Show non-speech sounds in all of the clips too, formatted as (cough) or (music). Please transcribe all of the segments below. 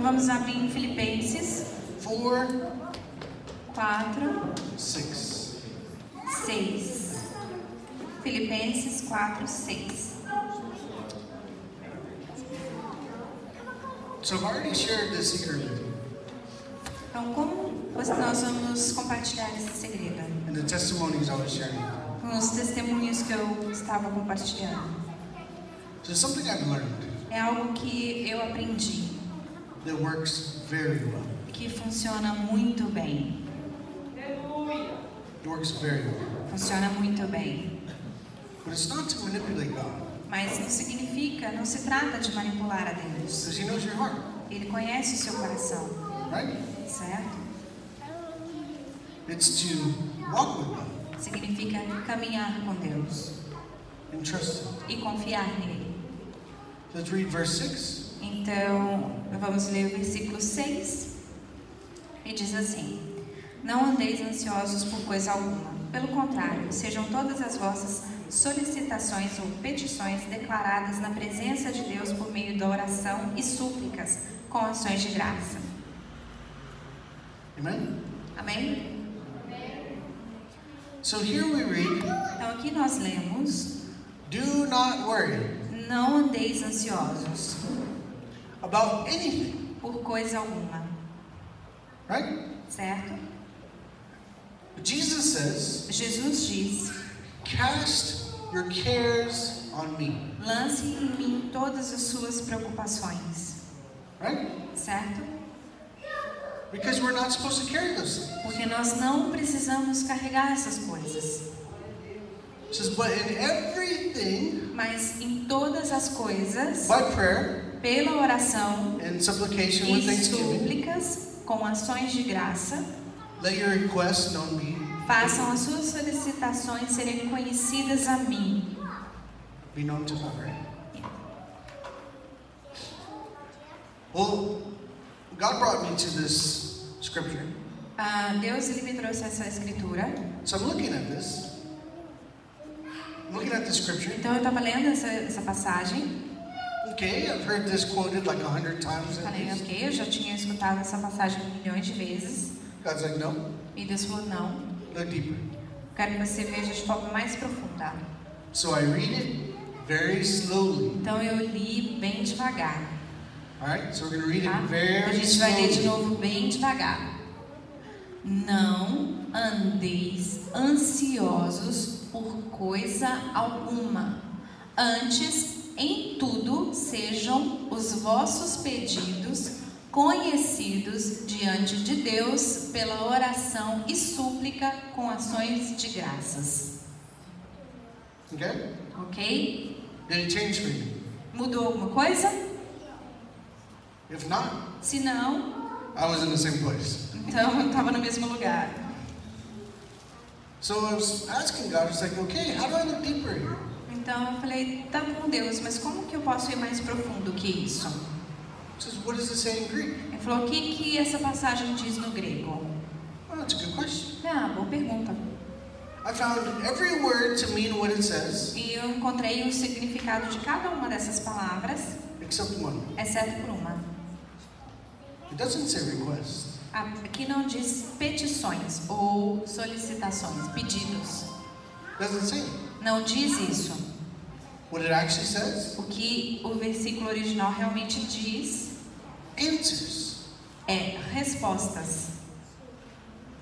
Então vamos abrir em Filipenses 4 4, 6. 6. Filipenses 4, 6. So I've already shared this secret with you Então, como nós vamos compartilhar esse segredo? and the testimonies I was sharing. Com os testemunhos que eu estava compartilhando. So something I've learned É algo que eu aprendi, that works very well. que funciona muito bem. It works very well. Funciona muito bem. But it's not to manipulate God. Mas não significa, não se trata de manipular a Deus. Because He knows your heart, Ele conhece o seu coração, right? certo? It's to walk with God Significa caminhar com Deus and trust Him. e confiar nele. Let's read verse 6. Então, vamos ler o versículo 6. E diz assim: Não andeis ansiosos por coisa alguma. Pelo contrário, sejam todas as vossas solicitações ou petições declaradas na presença de Deus por meio da oração e súplicas, com ações de graça. Amen? Amém? So here we read, Então, aqui nós lemos: do not worry Não andeis ansiosos about anything, por coisa alguma, right? certo? Jesus says, Jesus diz: cast your cares on me, Lance em mim todas as suas preocupações, right? certo? Because we're not supposed to carry those things. Porque nós não precisamos carregar essas coisas. It says, but in everything, Mas em todas as coisas, by prayer pela oração e súplicas, com ações de graça, let your requests known be, façam as suas solicitações serem conhecidas a mim. be known to God? Well, God brought me to this scripture. Ah, Deus ele me trouxe essa escritura. So I'm looking at this. I'm looking at the scripture. Então eu estava lendo essa, essa passagem. Okay, I've heard this quoted like a hundred times. Falei, ok, eu já tinha escutado essa passagem milhões de vezes. God's like, no, E Deus falou, não, look deeper. quero que você veja de forma mais profunda. So I read it very slowly. Então eu li bem devagar. All right, so we're going to read Tá? it A very gente vai ler de novo bem devagar. Não andeis ansiosos por coisa alguma. Antes, em tudo, sejam os vossos pedidos conhecidos diante de Deus pela oração e súplica com ações de graças. Okay? Ok? Did it change? Mudou alguma coisa? If not, Se não, I was in the same place. então eu estava no mesmo lugar. So I was asking God, I was like, okay, how do I look deeper here? Então eu falei, tá bom Deus, mas como que eu posso ir mais profundo que isso? He says, what does it say in Greek? Ele falou, o que que essa passagem diz no grego? Oh, that's a good question. Ah, boa pergunta. I found every word to mean what it says, E eu encontrei o significado de cada uma dessas palavras, except one. exceto por uma. It doesn't say request. Aqui não diz petições ou solicitações, pedidos. It doesn't say. Não diz isso. What it actually says, O que o versículo original realmente diz answers. é respostas.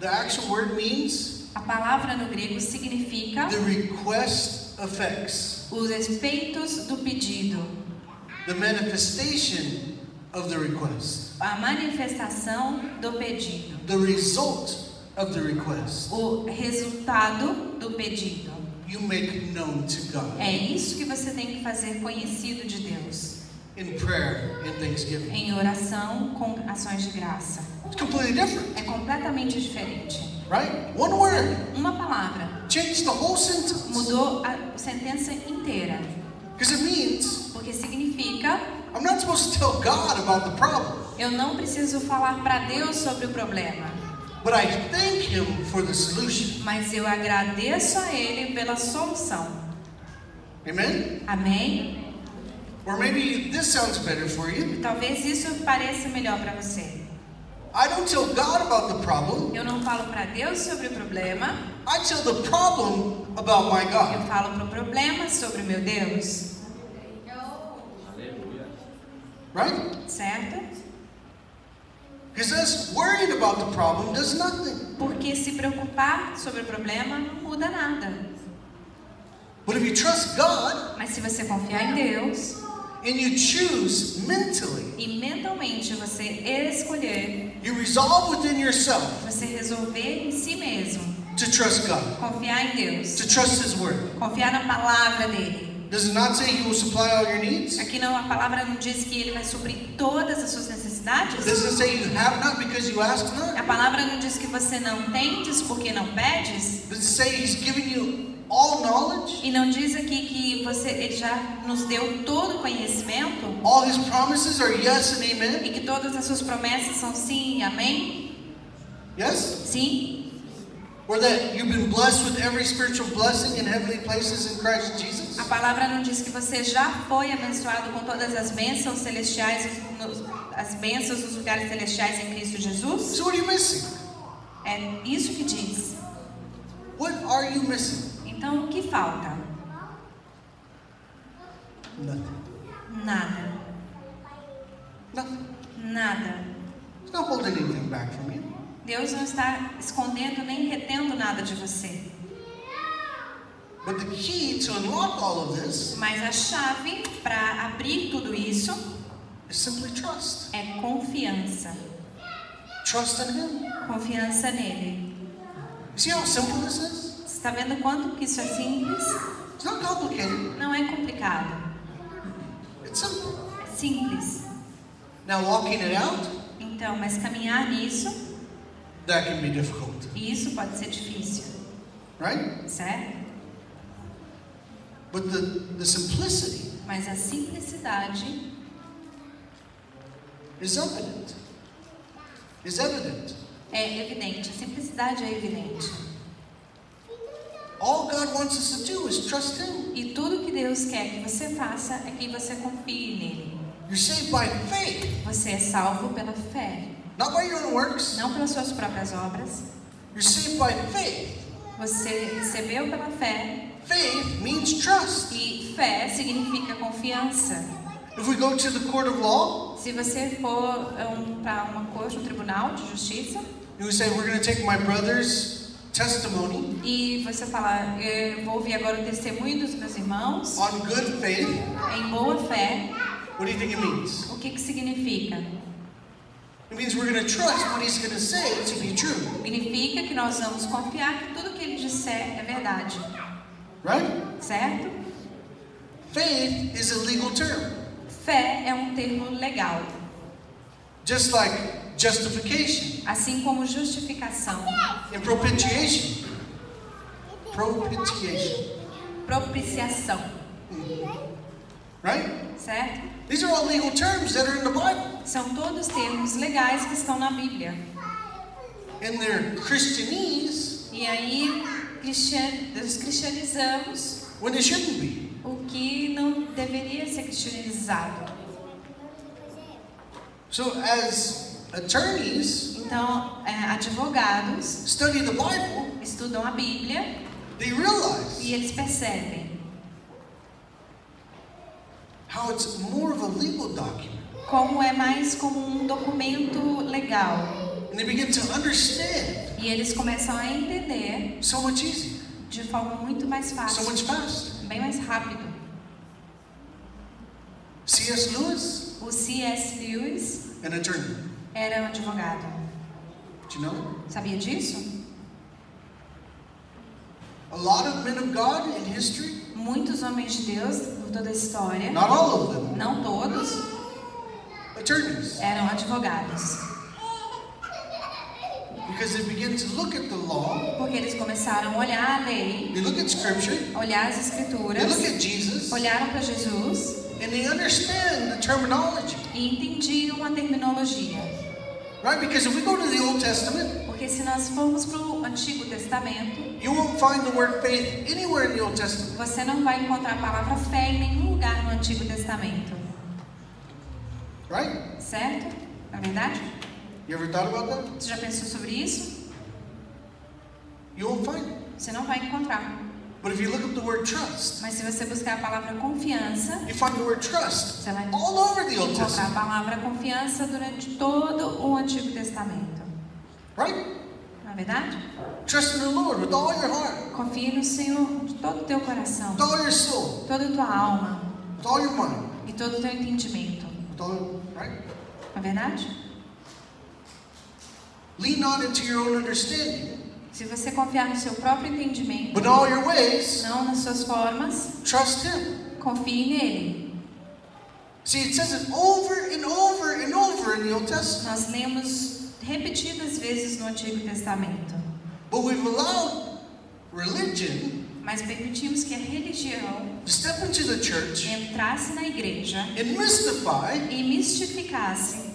The actual word means A palavra no grego significa the request affects os efeitos do pedido, the manifestation of the request, a manifestação do pedido, the result of the request. o resultado do pedido. You make known to God. É isso que você tem que fazer conhecido de Deus, in prayer and thanksgiving. em oração com ações de graça. It's completely different, É completamente diferente. right? One word. Uma palavra. Changed the whole sentence. Mudou a sentença inteira, because it means porque significa I'm not supposed to tell God about the problem, eu não preciso falar para Deus sobre o problema, but I thank Him for the solution. mas eu agradeço a Ele pela solução. Amen? Amém? Or maybe this sounds better for you. Talvez isso pareça melhor para você. I don't tell God about the problem. Eu não falo para Deus sobre o problema, I tell the problem about my eu God. falo pro problema sobre o meu Deus, Right? certo? Because us worrying about the problem does nothing. Porque se preocupar sobre o problema não muda nada. But if you trust God Mas se você confiar em Deus and you choose mentally, e mentalmente você escolher, you resolve within yourself você resolver em si mesmo, to trust God, confiar em Deus, to trust His Word. confiar na palavra dele. Does it not say He will supply all your needs? Aqui não, a palavra não diz que ele vai suprir todas as suas necessidades? Does it say you have not because you ask not? A palavra não diz que você não tendes porque não pedes? Does it say He's giving you all knowledge? E não diz aqui que você, ele já nos deu todo o conhecimento? All His promises are yes and amen? E que todas as suas promessas são sim e amém? Yes? Sim? Or that you've been blessed with every spiritual blessing in heavenly places in Christ Jesus? A palavra não diz que você já foi abençoado com todas as bênçãos celestiais, as bênçãos dos lugares celestiais em Cristo Jesus? So what are you missing? É isso que diz. What are you missing? Então, o que falta? Nothing. Nada. Nothing. Nada. He's not holding anything back from you. Deus não está escondendo nem retendo nada de você. But the key to unlock all of this Mas a chave para abrir tudo isso is simply trust. é confiança. Trust in Him. Confiança nele. See how simple this is? Você está vendo quanto que isso é simples? It's not complicated. Não é complicado. It's simple. É simples. Now walking it out, Então, mas caminhar nisso, that can be difficult, isso pode ser difícil, right? certo? But the, the simplicity Mas a simplicidade is evident. Is evident. é evidente. A simplicidade é evidente. All God wants us to do is trust Him. E tudo que Deus quer que você faça é que você confie nele. You're saved by faith, Você é salvo pela fé, not by your own works. não pelas suas próprias obras. By faith. Você recebeu pela fé Faith means trust. e fé significa confiança. If we go to the court of law, Se você for um, para uma corte, um tribunal de justiça, we say, We're going to take my brother's testimony e você falar, eu vou ouvir agora o testemunho dos meus irmãos, on good faith, em boa fé, what do you think it means? o que que significa? It means we're going to trust what he's going to say to be true, Significa que nós vamos confiar que tudo que ele disser é verdade, right? certo? Faith is a legal term, Fé é um termo legal, just like justification. Assim como justificação, and propitiation. Propitiation, propiciação, right? certo? These are all legal terms that are in the Bible, São todos termos legais que estão na Bíblia. and they're Christianese E aí cristian- cristianizamos when they shouldn't be. o que não deveria ser cristianizado. So, as attorneys Então, é, advogados study the Bible, estudam a Bíblia they realize e eles percebem how it's more of a legal document. como é mais como um documento legal. And they begin to understand E eles começam a entender so much easier, de forma muito mais so fácil, much faster. bem mais rápido. C.S. Lewis, O C.S. Lewis an attorney. era um advogado. Do you know? Sabia disso? A lot of men of God in history, Muitos homens de Deus por toda a história, not all of them, não todos, attorneys, eram advogados. because they to look at the law, Porque eles começaram a olhar a lei, they look at Scripture, olhar as they escrituras, look at Jesus, olharam para Jesus. And they understand the terminology, e entendiam a terminologia. right? Because if we go to the Old Testament, Porque se nós formos para o Antigo Testamento, you won't find the word faith anywhere in the Old Testament. você não vai encontrar a palavra fé em nenhum lugar no Antigo Testamento. Right? Certo? Não é verdade? You ever thought about that? Você já pensou sobre isso? You won't find it. Você não vai encontrar. But if you look up the word trust, Mas se você buscar a palavra confiança, you find the word trust você vai all over the Old encontrar a Testament. palavra confiança durante todo o Antigo Testamento. Right? Não é verdade? Trust in the Lord with all your heart, Confie no Senhor de todo o teu coração, with all your soul, toda a tua alma with all your mind, e todo o teu entendimento. with all, right? Não é verdade? Lean not into your own understanding, Se você confiar no seu próprio entendimento, but all your ways, não nas suas formas, trust Him. confie nele. See, it says it over and over and over in the Old Testament. Nós lemos repetidas vezes no Antigo Testamento, But we've allowed religion mas permitimos que a religião step into the church entrasse na igreja and mystify e mistificasse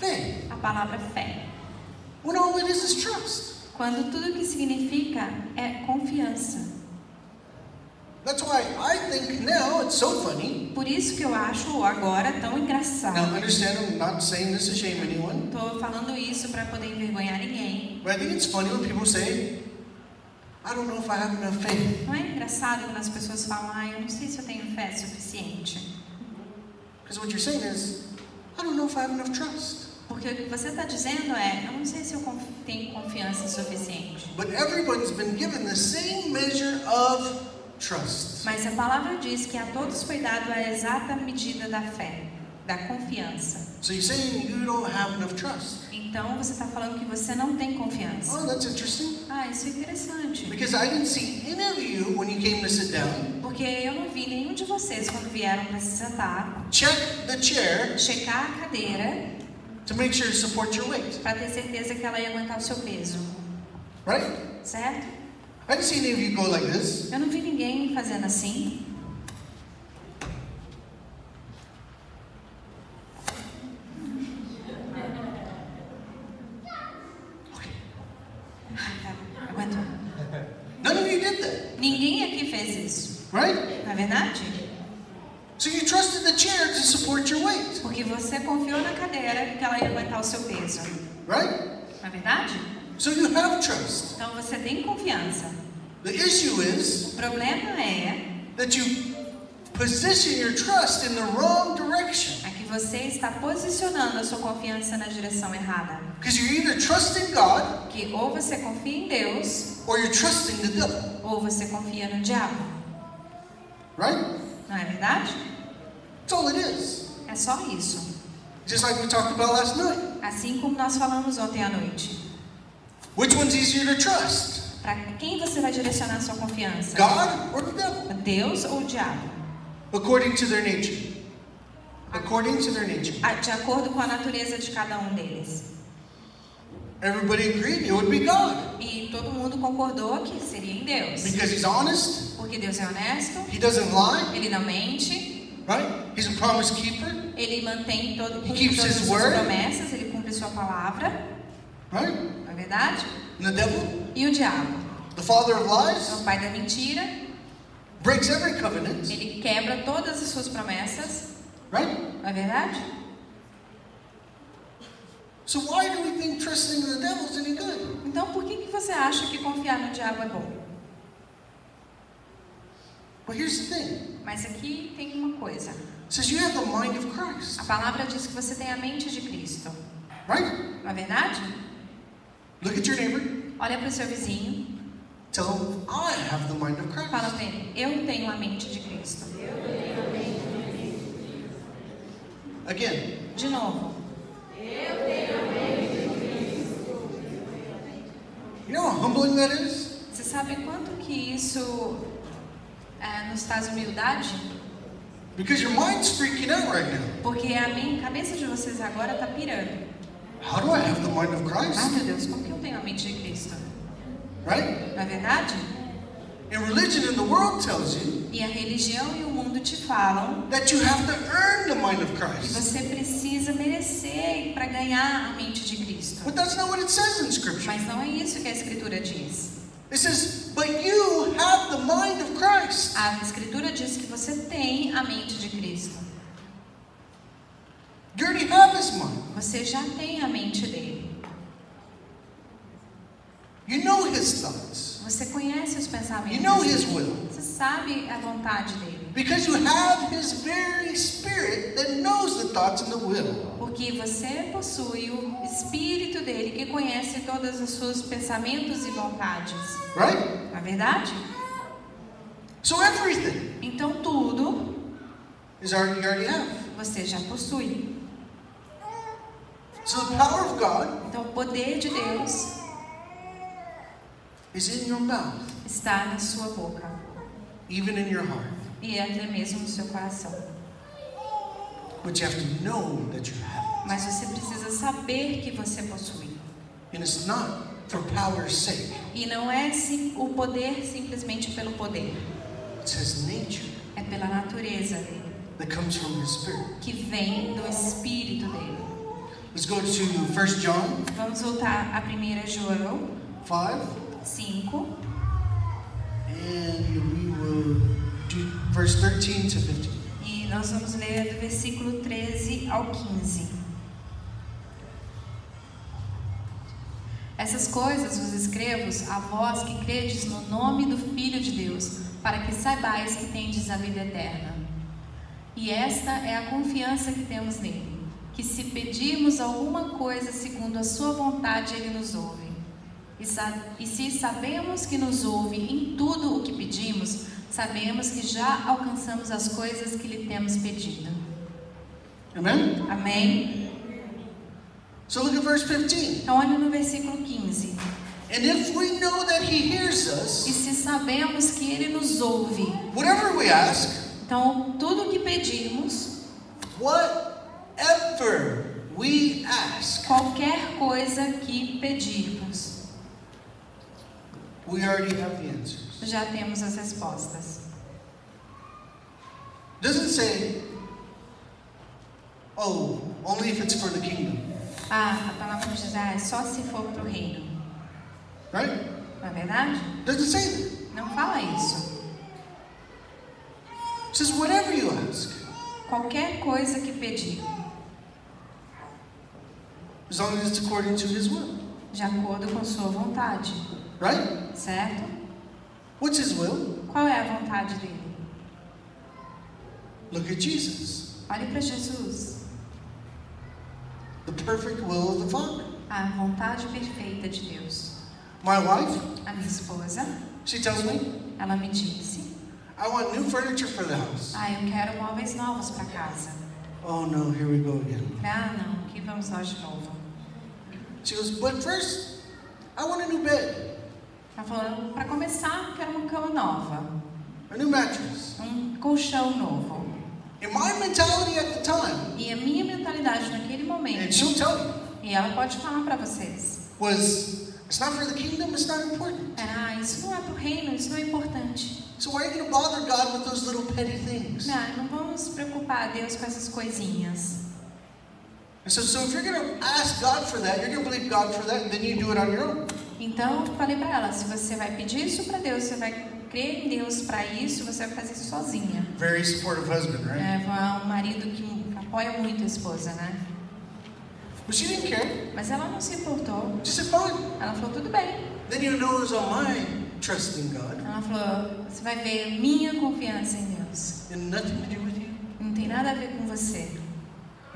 faith a palavra fé, when all it is is trust. quando tudo que significa é confiança. That's why I think now it's so funny. Por isso que eu acho agora tão Now, engraçado. understand, I'm not saying this to shame anyone, Estou falando isso para poder envergonhar ninguém. but I think it's funny when people say, I don't know if I have enough faith. Não é engraçado quando as pessoas falam, ah, eu não sei se eu tenho fé suficiente. Because what you're saying is, I don't know if I have enough trust. Porque o que você está dizendo é, eu não sei se eu tenho confiança suficiente. But everyone's been given the same measure of trust. Mas a palavra diz que a todos foi dado a exata medida da fé, da confiança. So you're saying you don't have enough trust. Então você está falando que você não tem confiança. Oh, that's interesting. Ah, isso é interessante. Because I didn't see any of you when you came to sit down Porque eu não vi nenhum de vocês quando vieram para se sentar, check the chair checar a cadeira to make sure to support your weight, para ter certeza que ela ia aguentar o seu peso, right? certo? I didn't see any of you go like this. Eu não vi ninguém fazendo assim. Okay. Tá. None of you did that, Ninguém aqui fez isso, right? não é verdade? So you trusted the chair to support your weight, Porque você confiou na cadeira que ela ia aguentar o seu peso, right? não é verdade? So you have trust. Então você tem confiança. The issue is O problema é, that you position your trust in the wrong direction. é que você está posicionando a sua confiança na direção errada. Because you're either trusting God Que ou você confia em Deus, or you're trusting the devil, ou você confia no diabo. right? Não é verdade? That's all it is. É só isso. Just like we talked about last night. Assim como nós falamos ontem à noite. Which one's easier to trust? Para quem você vai direcionar a sua confiança? God or the devil? Deus ou o diabo? According to their nature. According to their nature. Ah, De acordo com a natureza de cada um deles. Everybody agreed it would be God. E todo mundo concordou que seria em Deus. Because he's honest, Porque Deus é honesto, he doesn't lie, ele não mente, right? He's a promise keeper, ele mantém todo, cumpre keeps todas his as suas word. promessas, ele cumpre sua palavra, right? É verdade? And the devil, E o diabo? the father of É lies, o pai da mentira, breaks every covenant, ele quebra todas as suas promessas, right? não é verdade? So why do we think trusting the devil is any good? Então por que, que você acha que confiar no diabo é bom? But here's the thing. Mas aqui tem uma coisa. Says you have the mind of Christ, A palavra diz que você tem a mente de Cristo, right? não é verdade? Look at your neighbor. Olha para o seu vizinho, Tell him, I have the mind of Christ. fala para ele, eu tenho a mente de Cristo. Again, De novo, you know how humbling that is? você sabe quanto que isso é, nos traz humildade? Because your mind's freaking out right now. Porque a minha a cabeça de vocês agora está pirando. How do I have the mind of Ah, Christ? meu Deus, como que eu tenho a mente de Cristo? Right? É verdade? And religion in the world tells you E a religião e o mundo te falam that you have to earn the mind of que Christ. você precisa merecer para ganhar a mente de Cristo. But that's not what it says in Scripture. Mas não é isso que a Escritura diz. It says, but you have the mind of Christ. A Escritura diz que você tem a mente de Cristo. You already have his mind. Você já tem a mente dele. You know his thoughts. Você conhece os pensamentos. You know his will. Você sabe a vontade dele. Because you have his very spirit that knows the thoughts and the will. Porque você possui o Espírito dele que conhece todos os seus pensamentos e vontades. Right? Não é verdade? So everything Então tudo is already already have. você já possui. So the power of God Então o poder de Deus is in your mouth, está na sua boca even in your heart. e até mesmo no seu coração. But you have to know that you have it. Mas você precisa saber que você possui. And it's not for power's sake. E não é sim, o poder simplesmente pelo poder, It's his nature é pela natureza dele, that comes from his spirit. que vem do espírito dele. Let's go to 1 John Vamos voltar a 1 João 5. 5, And we will do verse 13 to 15. e nós vamos ler do versículo 13 ao 15. Essas coisas vos escrevo a vós que credes no nome do Filho de Deus, para que saibais que tendes a vida eterna. E esta é a confiança que temos nele, que se pedirmos alguma coisa segundo a sua vontade, ele nos ouve. E, e se sabemos que nos ouve em tudo o que pedimos, sabemos que já alcançamos as coisas que lhe temos pedido. Amen? Amém? So look at verse 15. Então, olha no versículo 15. And if we know that he hears E us, se sabemos que ele nos ouve, whatever we ask, então tudo o que pedimos, whatever we ask, qualquer coisa que pedirmos, we already have the answers. já temos as respostas. Doesn't say, oh, only if it's for the kingdom, Ah, a palavra de diz, ah, é só se for para o reino. right? Não é verdade? Doesn't say that. Não fala isso. It says, whatever you ask, Qualquer coisa que pedir, as long as it's according to his will, de acordo com sua vontade, right? certo? What's his will? Qual é a vontade dele? Look at Jesus, Olhe para Jesus, the perfect will of the Father. a vontade perfeita de Deus. My wife, A minha esposa, she tells me, ela me disse: I want new furniture for the house. Ah, eu quero móveis novos para casa. Oh no, here we go again. Ah, não, aqui vamos nós de novo. She goes, but first, I want a new bed, Ela falou: para começar, quero uma cama nova, a new mattress. um colchão novo. And my mentality at the time, E a minha mentalidade naquele and momento, she'll tell you, e ela pode falar para vocês: was it's not for the kingdom, it's not important. Ah, isso não é para o reino, isso não é importante. So why are you going to bother God with those little petty things? Não, não vamos preocupar a Deus com essas coisinhas. Então, falei para ela: se você vai pedir isso para Deus, você vai crer em Deus para isso, você vai fazer isso sozinha. Very supportive husband, right? É um marido que apoia muito a esposa, né? But she didn't care. Mas ela não se importou. She said, fine. Ela falou: tudo bem. Then you know it's on my trust in God Ela falou: você vai ver minha confiança em Deus. and nothing to do with you. Não tem nada a ver com você.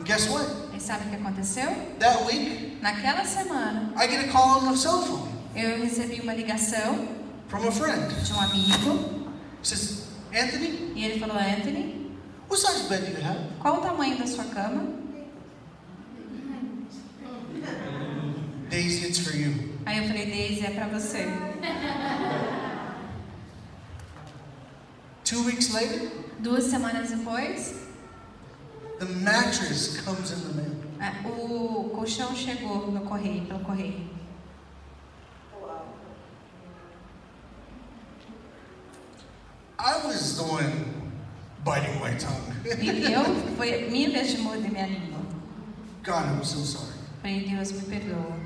And guess what? E sabe o que aconteceu? That week, Naquela semana, I get a call on the cell phone eu recebi uma ligação from a friend. de um amigo says, Anthony, e ele falou: Anthony, what size bed do you have? qual o tamanho da sua cama? Daisy, it's for you. Aí eu falei: Daisy, é para você. Two weeks later, Duas semanas depois, the mattress comes in the mail. é, o colchão chegou no correio, pelo correio. I was the one biting E eu, foi minha vez de morder minha língua. God, I'm so sorry. Falei, Deus, me perdoa.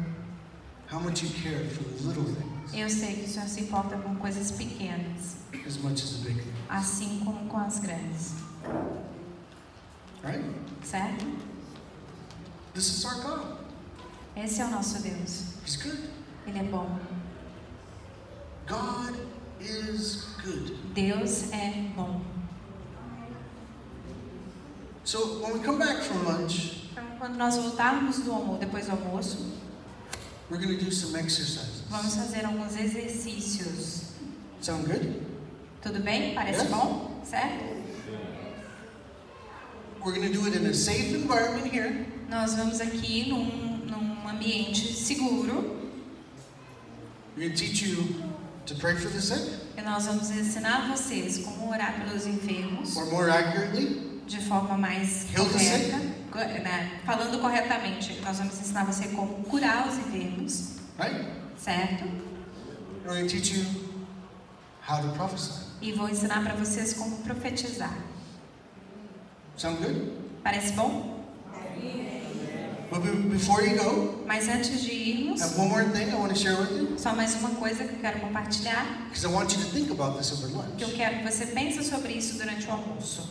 How much you cared for the little things Eu sei que o Senhor se importa com coisas pequenas, as much as the big things. assim como com as grandes. Right? Certo? This is our God. Esse é o nosso Deus. He's good. Ele é bom. God is good. Deus é bom. So when we come back from lunch, Então, quando nós voltarmos do almoço, depois do almoço, we're going to do some exercises. vamos fazer alguns exercícios. Sound good? Tudo bem? Parece Yes. bom? Certo? We're going to do it in a safe environment here. Nós vamos aqui num, num ambiente seguro We're going to teach you to pray for the sick, e nós vamos ensinar vocês como orar pelos enfermos or more accurately, de forma mais Heal the sick. correta, né? falando corretamente. Nós vamos ensinar você como curar os enfermos, right? certo? We're going to teach you how to prophesy. E vou ensinar para vocês como profetizar. Sound good? Parece bom? But be- before you go, Mas antes de irmos, I have one more thing I want to share with you, só mais uma coisa que eu quero compartilhar, because I want you to think about this over que eu lunch. quero que você pense sobre isso durante o almoço.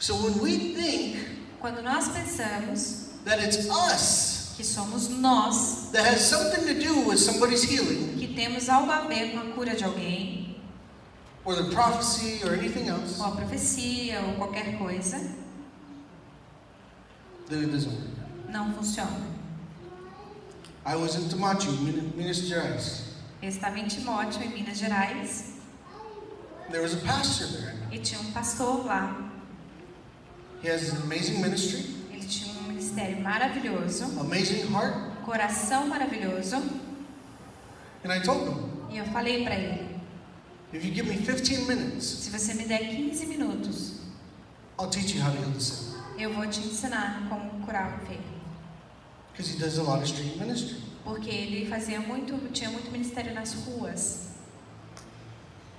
So when we think Quando nós pensamos that it's us que somos nós that has something to do with somebody's healing, que temos algo a ver com a cura de alguém, or the prophecy, or anything else, ou a profecia, ou qualquer coisa, then it doesn't work. não funciona. I was in Min- Minas Gerais. Eu estava em Timóteo, em Minas Gerais, There was a pastor there. e tinha um pastor lá. He has an amazing ministry, Ele tinha um ministério maravilhoso, amazing heart, um coração maravilhoso, and I told him, e eu falei para ele: if you give me 15 minutes, se você me der 15 minutos, I'll teach you how to heal the sick. eu vou te ensinar como curar o enfermo. Because he does a lot of street ministry. Porque ele fazia muito, tinha muito ministério nas ruas.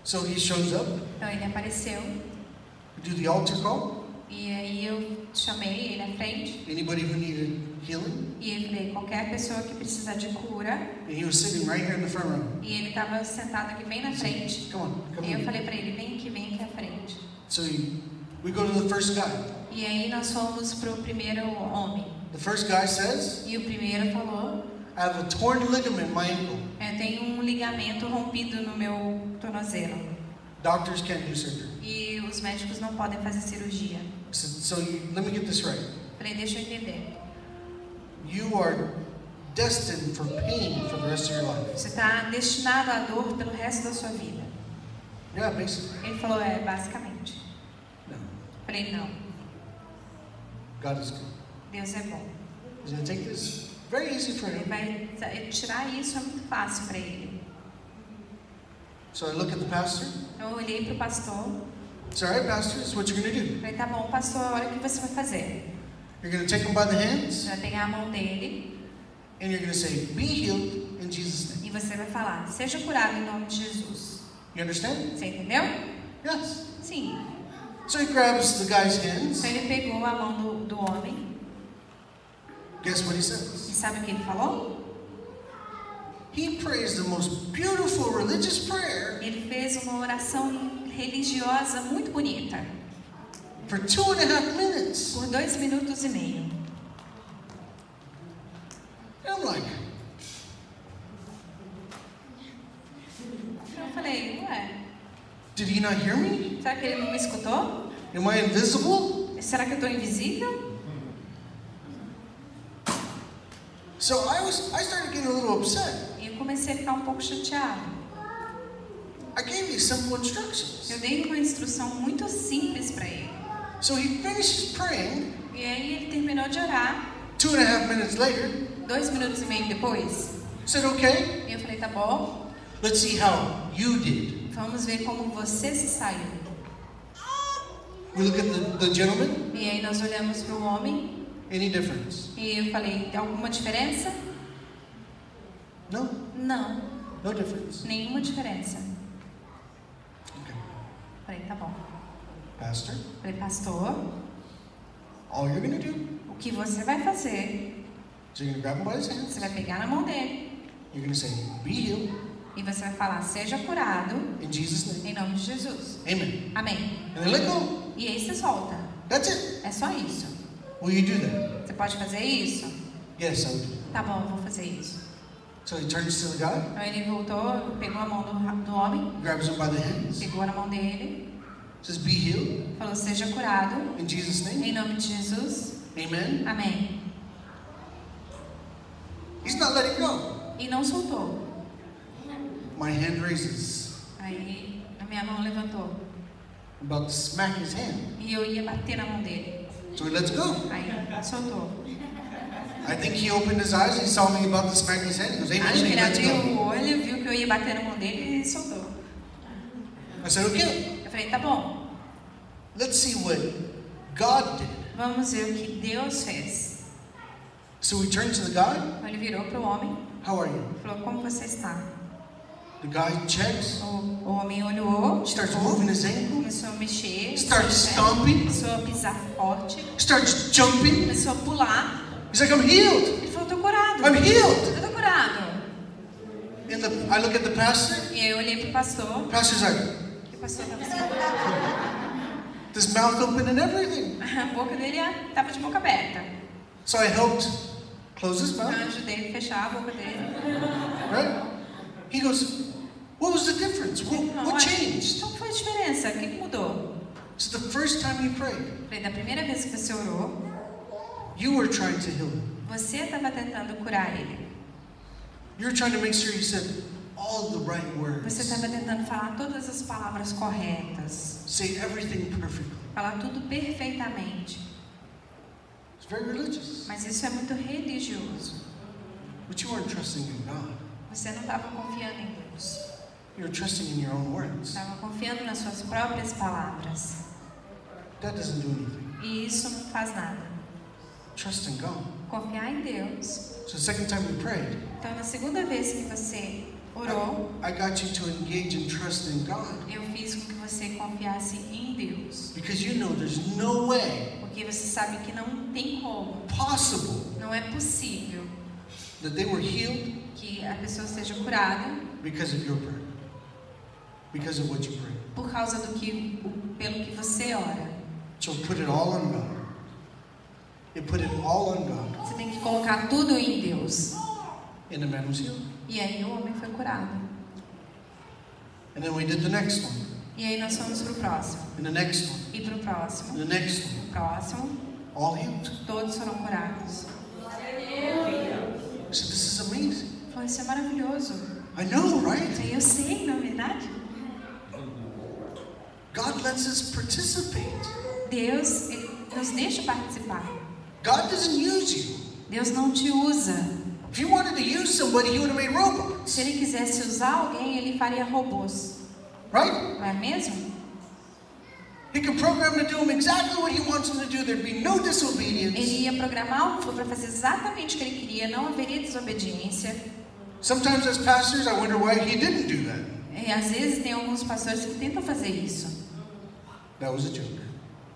So he shows up, Então ele apareceu we do the altar call. E aí eu chamei ele à frente Anybody who needed healing, e ele falei, qualquer pessoa que precisar de cura, and he was sitting right here in the front row. e ele estava sentado aqui bem na frente. Come on, come E eu on. falei para ele, vem aqui, vem aqui à frente. So we go to the first guy. E aí nós fomos pro primeiro homem. The first guy says, E o primeiro falou, I have a torn ligament in my ankle. eu tenho um ligamento rompido no meu tornozelo. Doctors can't do surgery. E os médicos não podem fazer cirurgia. Said, so you, let me get this right. Falei, deixa eu entender. You are destined for pain for the rest of your life. Você está destinado à dor pelo resto da sua vida. Yeah, basically. Ele falou, é, basicamente. No. Falei, não, God is good. Deus é bom. He's going to take this very easy for Ele him. vai ele tirar isso, é muito fácil para ele. So I look at the pastor. Eu olhei para o pastor, It's all right, pastor. This is what you're going to do. falei, tá bom, pastor, olha o que você vai fazer. You're going to take him by the Você hands, vai pegar a mão dele and you're going to say, "Be healed in Jesus' name." e você vai falar, seja curado em nome de Jesus. You understand? Você entendeu? Yes. Sim. So he grabs the guy's hands. Então ele pegou a mão do, do homem Guess what he says? e sabe o que ele falou? He prays the most beautiful religious prayer Ele fez uma oração religiosa muito bonita, for two and a half minutes. por dois minutos e meio. I'm like, Eu falei, ué, did he not hear me? será que ele não me escutou? Am I invisible? Será que eu estou invisível? So I was, I started getting a little upset. Comecei a ficar um pouco chateado. I gave you simple instructions. Eu dei uma instrução muito simples para ele. So he finishes praying. E aí ele terminou de orar. Two and a half minutes later, Dois minutos e meio depois, said, "Okay, e eu falei, tá bom, let's see how you did." vamos ver como você se saiu. We look at the, the gentleman. E aí nós olhamos para o homem Any difference? e eu falei, tem alguma diferença? No, Não, no difference. nenhuma diferença. Okay. Falei, tá bom. Pastor, Falei, pastor, all you're to do o que você vai fazer? is you're to grab him by his hands. Você vai pegar na mão dele You're to say, Be healed e você vai falar, seja curado in Jesus' name. em nome de Jesus. Amen. Amém. And then let go. E aí você solta. That's it. É só isso. Will you do that? Você pode fazer isso? Yes, I would. Tá bom, eu vou fazer isso. So he turns to the guy, Então ele voltou, pegou a mão do, do homem, grabs him by the hands, pegou na mão dele, says, Be healed falou, seja curado in Jesus' name. em nome de Jesus. Amen. Amém. He's not letting go. E não soltou. My hand raises. Aí a minha mão levantou. I'm about to smack his hand. E eu ia bater na mão dele. So he lets go. Aí soltou. I think he opened his eyes. He saw me about to smack his hand. He goes. Acho And que ele abriu o olho, viu que eu ia bater na mão dele e soltou. I said, Okay, Eu falei, tá bom, let's see what God did. vamos ver o que Deus fez. So we turned to the guy. Então ele virou pro homem How are you? falou, como você está? The guy checks, O, o homem olhou, starts moving his ankle, começou a mexer, starts stomping, começou a pisar forte, starts jumping. começou a pular. He's like, I'm healed. Ele falou, tô curado. I'm healed. Eu tô curado. And the, I look at the pastor. E eu olhei pro pastor, The pastor's like, e o pastor tava (laughs) assim, this mouth open and everything. a boca dele tava de boca aberta. So I helped close his Então mouth, eu ajudei a fechar a boca dele. right? He goes, what was the difference? What, what "Ué, changed? Qual foi a diferença? O que mudou? It's the first time you prayed. Falei, da primeira vez que você orou, You were trying to heal him. você estava tentando curar ele. You were trying to make sure you said all the right Você words. estava tentando falar todas as palavras corretas. Say everything perfectly. Falar tudo perfeitamente. It's very religious. Mas isso é muito religioso. But you weren't trusting in God. Você não estava confiando em Deus. You were trusting in your own words. Estava confiando nas suas próprias palavras. That doesn't do anything. E isso não faz nada. Trust in God. Confiar em Deus. So the second time you prayed, Então, na segunda vez que você orou, I got you to engage and trust in God. eu fiz com que você confiasse em Deus. Because you know there's no way Porque você sabe que não tem como, possible não é possível that they were healed que a pessoa seja curada because of your prayer. Because of what you prayed. por causa do que, pelo que você ora. So put it all on God. You put it all on God. Você tem que colocar tudo em Deus. And the man was healed. E aí o homem foi curado. And then we did the next one. E aí nós fomos próximo. The next one. E pro próximo. And the next one. O próximo, todos foram curados. Said, this is amazing. Falei, isso é maravilhoso. I know, right? Eu sei, na verdade. God lets us participate. Deus ele nos deixa participar. God doesn't use you. Deus não te usa. If he wanted to use somebody, he would have made robots. Se ele quisesse usar alguém, ele faria robôs. Right? Não é mesmo? He could program to do him exactly what he wants them to do. There'd be no disobedience. Ele ia programar o robô para fazer exatamente o que ele queria, não haveria desobediência. Sometimes as pastors, I wonder why he didn't do that. E às vezes tem alguns pastores que tentam fazer isso. That was a joke.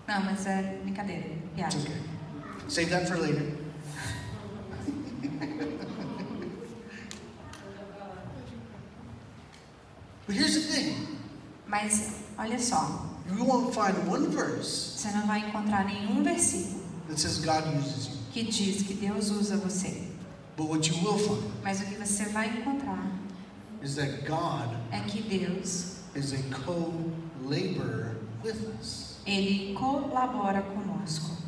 Não, mas é brincadeira, piada. It's okay. Save that for later. but here's the thing. Mas olha só, You won't find one verse você não vai encontrar nenhum versículo that says God uses you. que diz que Deus usa você. But what you will find Mas o que você vai encontrar is that God é que Deus, is a co-laborer with us. ele colabora conosco.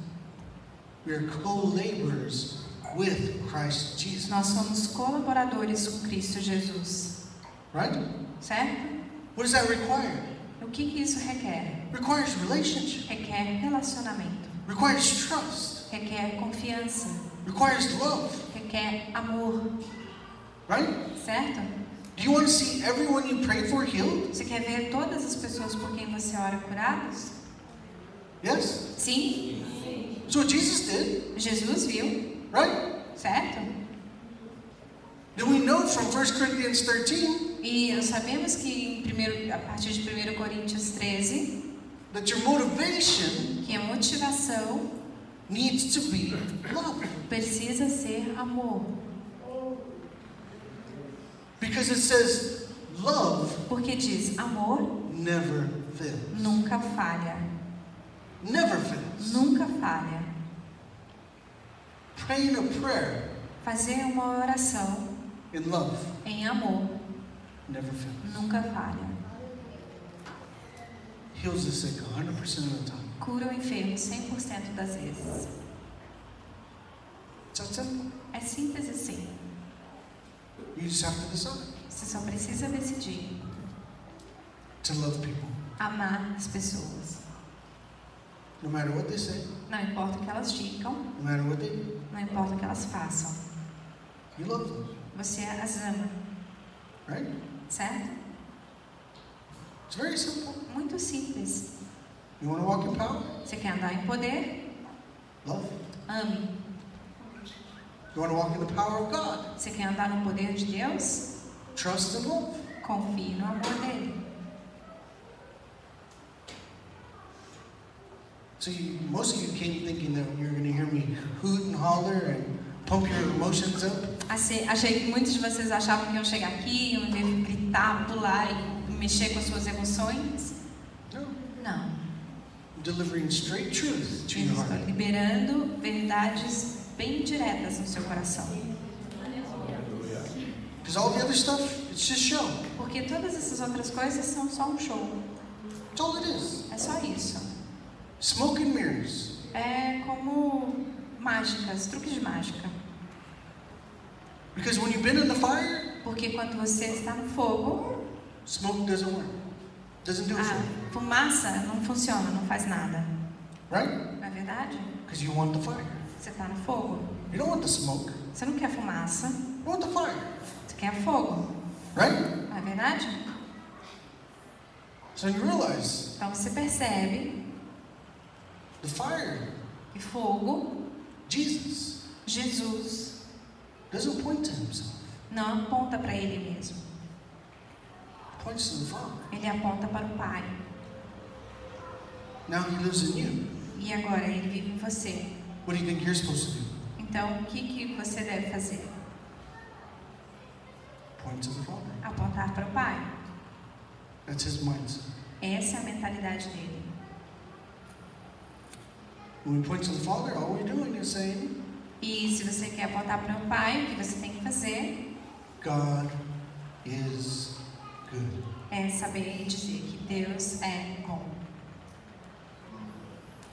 We are co-laborers with Christ Jesus. Nós somos colaboradores com Cristo Jesus, Right? certo? What does that require? O que, que isso requer? Requires relationship. Requer relacionamento, Requires trust. requer confiança, Requires love. requer amor, Right? certo? Do you want to see everyone you pray for healed? Você quer ver todas as pessoas por quem você ora curadas? Yes. Sim, So Jesus did, Jesus viu, right? certo? Then we know from 1 Corinthians 13 E sabemos que em primeiro, a partir de 1 Coríntios 13, that your motivation que a motivação needs to be love. precisa ser amor. Because it says love Porque diz: amor never fails. nunca falha. Never fails. Nunca falha. Praying a prayer Fazer uma oração in love em amor never fails. nunca falha. Heals the sick 100% of the time. Cura o enfermo 100% das vezes. É simples assim. You just have to decide Você só precisa decidir to love people. amar as pessoas. No matter what they say, Não importa o que elas digam, no matter what they do, não importa o que elas façam. you love them. Você as ama, Right? certo? It's very simple. Muito simples. You want to walk in power? Você quer andar em poder? Love. Ame. You want to walk in the power of God? Você quer andar no poder de Deus? Trust and love. Confie no amor dele. So you, most of you came thinking that you're going to hear me hoot and holler and pump your emotions up. Achei, achei que muitos de vocês achavam que iam chegar aqui, iam ver gritar, pular e mexer com as suas emoções. No. Não. I'm delivering straight truth to your heart. liberando verdades bem diretas no seu coração. Because all the other stuff, it's just show. Porque todas essas outras coisas são só um show. All it is. É só isso. Smoke and mirrors. É como mágicas, truques de mágica. Because when you've been in the fire, Porque quando você está no fogo, smoke doesn't work. Doesn't do a fumaça não funciona, não faz nada. Right? Não é verdade? Because you want the fire. Você está no fogo. You don't want the smoke. Você não quer fumaça, You want the fire. você quer fogo. Right? Não é verdade? So you realize Então você percebe the fire, que fogo, Jesus, Jesus, doesn't point to himself. não aponta para ele mesmo. Points to the Father. Ele aponta para o Pai. Now he lives in you. E agora ele vive em você. What do you think you're supposed to do? Então o que, que você deve fazer? Point to the Father. Apontar para o Pai. That's his mindset. Essa é a mentalidade dele. When we point to the Father, all we're doing is saying, E se você quer apontar para o Pai, o que você tem que fazer God is good. é saber dizer que Deus é bom.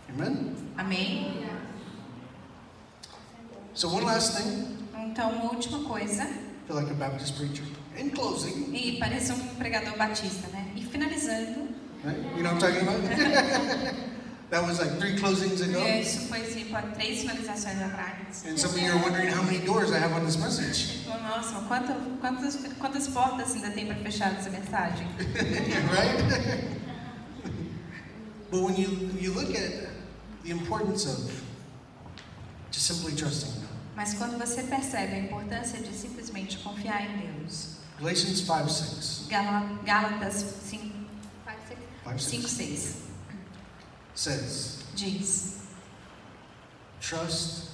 Amen? Amém? So one last thing, Então, uma última coisa, I feel like a Baptist preacher. In closing, e parece um pregador batista, né? E finalizando, right? You know what I'm talking about? (laughs) that was like three closings ago. e isso foi tipo há três finalizações atrás. And some of you are wondering how many doors I have on this message. Tipo, nossa, quantas, quantas portas ainda tem para fechar essa mensagem? (laughs) right? but when you, you look at the importance of just simply trusting God. Mas quando você percebe a importância de simplesmente confiar em Deus, Galatians 5 6. Gala- Gálatas 5, 5 5 6 6 says, diz: Trust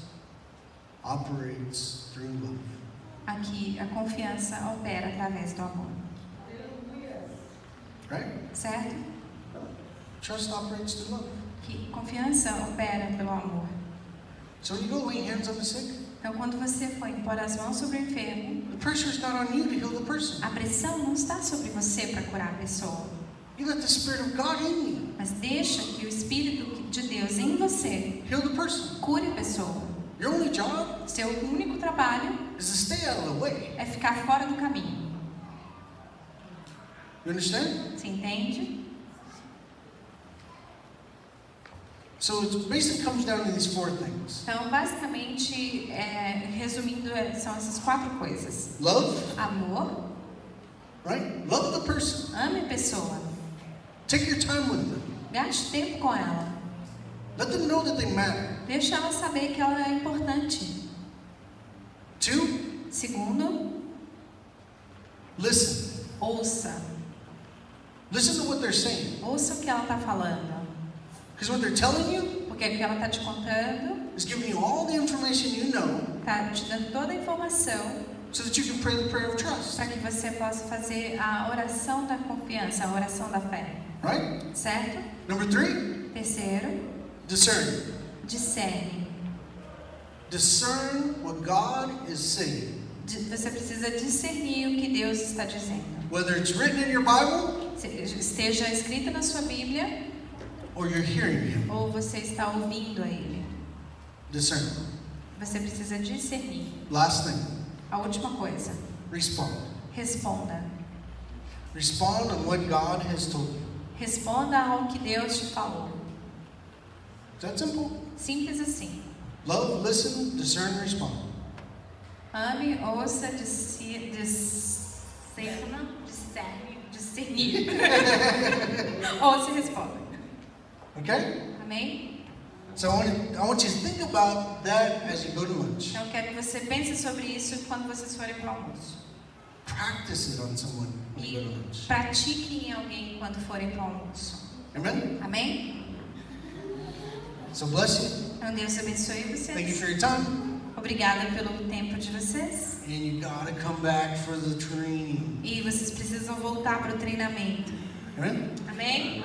operates through love. aqui a confiança opera através do amor, Right? certo? Trust operates through love. Que confiança opera pelo amor. So when you go hands on the sick, Então, quando você for impor as mãos sobre o enfermo, the pressure's not on you to heal the person. a pressão não está sobre você para curar a pessoa, You let the Spirit of God in you mas deixa que o Espírito de Deus em você heal the person. cure a pessoa. Your only job Seu único trabalho is to stay out of the way. é ficar fora do caminho. You understand? Você entende? So it basically comes down to these four things Então, basicamente, é, resumindo, é, são essas quatro coisas: love, amor, right? Love the person. ame a pessoa, Take your time with them. gaste tempo com ela, Let them know that they matter. deixa ela saber que ela é importante. Two, Segundo, listen. ouça, Listen to what they're saying. ouça o que ela está falando. Because what they're telling you Porque o que ela está te contando is giving you all the information you know está te dando toda a informação so that you can pray the prayer of trust. para que você possa fazer a oração da confiança, a oração da fé. Right? Certo? Number three, Terceiro, discern. discerne. Discern what God is saying. Você precisa discernir o que Deus está dizendo. Whether it's written in your Bible Esteja escrito na sua Bíblia or you're hearing Him. ou você está ouvindo a Ele. Discern. Você precisa discernir. Last thing, A última coisa, respond. responda. Respond on what God has told you. Responda ao que Deus te falou. Is that simple? Simples assim. Love, listen, discern, respond. Ame, ouça, discerna, discerne, discernir. (laughs) ouça e responda. Okay? Amém? So I want, you, I want you to think about that as you go to lunch. Então eu quero que você pense sobre isso quando vocês forem para o almoço. Practice it on someone when you go to lunch. pratique em alguém quando forem para o almoço. Amen? Amém? So bless you. Então Deus abençoe Thank you vocês. for your time. Obrigada pelo tempo de vocês. And you gotta come back for the training. E vocês precisam voltar para o treinamento. Amen? Amém?